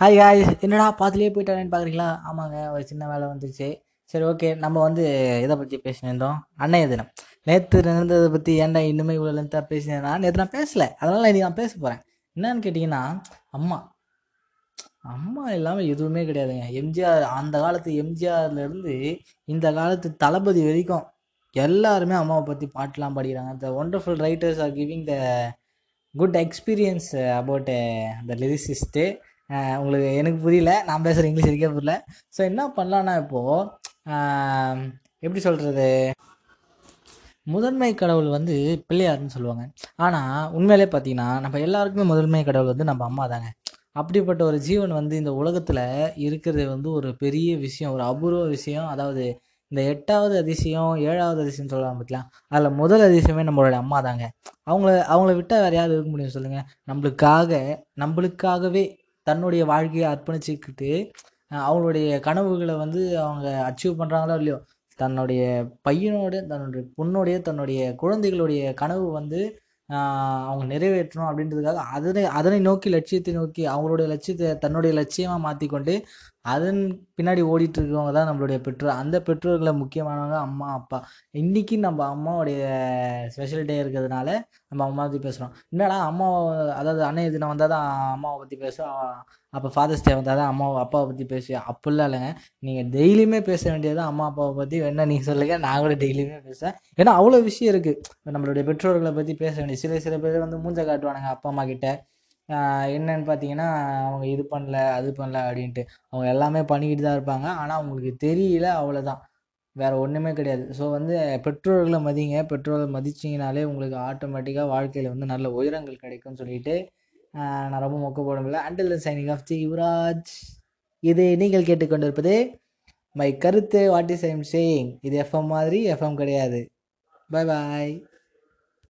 Hi hi என்னடா பாத்துலேயே போயிட்டானேன்னு பார்க்குறீங்களா ஆமாங்க ஒரு சின்ன வேலை வந்துச்சு. சரி ஓகே நம்ம வந்து இதை பற்றி பேசினிருந்தோம் அன்னைய தினம். நேற்று நடந்ததை பற்றி ஏன்டா இன்னுமே இவ்வளோ லென்த்தாக பேசினேன்னா நேற்று நான் பேசலை. அதனால் இன்னைக்கு நான் பேச போகிறேன் என்னன்னு கேட்டிங்கன்னா அம்மா. அம்மா இல்லாமல் எதுவுமே கிடையாதுங்க. எம்ஜிஆர் அந்த காலத்து எம்ஜிஆர்லேருந்து இந்த காலத்து தளபதி வரைக்கும் எல்லாருமே அம்மாவை பற்றி பாட்டெலாம் படிக்கிறாங்க. The wonderful writers are giving the good experience about the lyricist உங்களுக்கு எனக்கு புரியல. நான் பேசுகிற இங்கிலீஷ் எனக்கே புரியல. ஸோ என்ன பண்ணலான்னா இப்போது எப்படி சொல்கிறது முதன்மை கடவுள் வந்து பிள்ளையார்னு சொல்லுவாங்க. ஆனால் உண்மையிலே பார்த்தீங்கன்னா நம்ம எல்லாருக்குமே முதன்மை கடவுள் வந்து நம்ம அம்மா தாங்க. அப்படிப்பட்ட ஒரு ஜீவன் வந்து இந்த உலகத்தில் இருக்கிறது வந்து ஒரு பெரிய விஷயம் ஒரு அபூர்வ விஷயம். அதாவது இந்த எட்டாவது அதிசயம் ஏழாவது அதிசயம் சொல்லலாம் பார்த்தீங்களா அதில் முதல் அதிசயமே நம்மளோட அம்மா தாங்க. அவங்கள அவங்கள விட்டால் வேறு யார் இருக்க முடியும் சொல்லுங்கள் நம்மளுக்காக நம்மளுக்காகவே தன்னுடைய வாழ்க்கையை அர்ப்பணிச்சுக்கிட்டு அவங்களுடைய கனவுகளை வந்து அவங்க அச்சீவ் பண்ணுறாங்களோ இல்லையோ தன்னுடைய பையனோட தன்னுடைய பொண்ணுடைய தன்னுடைய குழந்தைகளுடைய கனவு வந்து அவங்க நிறைவேற்றணும் அப்படின்றதுக்காக அதனை அதனை நோக்கி லட்சியத்தை நோக்கி அவங்களுடைய லட்சியத்தை தன்னுடைய லட்சியமாக மாற்றிக்கொண்டு அதன் பின்னாடி ஓடிட்டு இருக்கவங்க தான் நம்மளுடைய பெற்றோர். அந்த பெற்றோர்களை முக்கியமானவங்க அம்மா அப்பா. இன்னைக்கு நம்ம அம்மாவுடைய ஸ்பெஷல் டே இருக்கிறதுனால நம்ம அம்மா பற்றி பேசுகிறோம் என்னடா அம்மா அதாவது அன்னைய தினம் வந்தால் தான் அம்மாவை பற்றி பேசுவோம் அப்போ ஃபாதர்ஸ் டே வந்தால் தான் அம்மாவை அப்பாவை பற்றி பேசுவேன் அப்படிலாம் இல்லைங்க. நீங்கள் டெய்லியுமே பேச வேண்டியது அம்மா அப்பாவை பற்றி வேணா நீங்கள் சொல்லுங்கள் நான் கூட டெய்லியுமே பேசுவேன் ஏன்னா அவ்வளோ விஷயம் இருக்குது நம்மளுடைய பெற்றோர்களை பற்றி பேச வேண்டிய சில சில பேர் வந்து மூஞ்ச காட்டுவானுங்க அப்பா அம்மா கிட்ட. என்னன்னு பார்த்தீங்கன்னா அவங்க இது பண்ணல அது பண்ணல அப்படின்ட்டு. அவங்க எல்லாமே பண்ணிக்கிட்டு தான் இருப்பாங்க. ஆனால் அவங்களுக்கு தெரியல அவ்வளோதான் வேற ஒன்றுமே கிடையாது. ஸோ வந்து பெற்றோர்களை மதிங்க. பெற்றோர்களை மதிச்சிங்கனாலே உங்களுக்கு ஆட்டோமேட்டிக்காக வாழ்க்கையில் வந்து நல்ல உயரங்கள் கிடைக்கும்னு சொல்லிட்டு நான் ரொம்ப மொக்க போட முடியல until signing off the Yuvraj இது நீங்கள் கேட்டுக்கொண்டிருப்பது மை கருத்து வாட் இஸ் ஐம் சேயிங் இது எஃப்எம் மாதிரி எஃப்எம் கிடையாது. Bye bye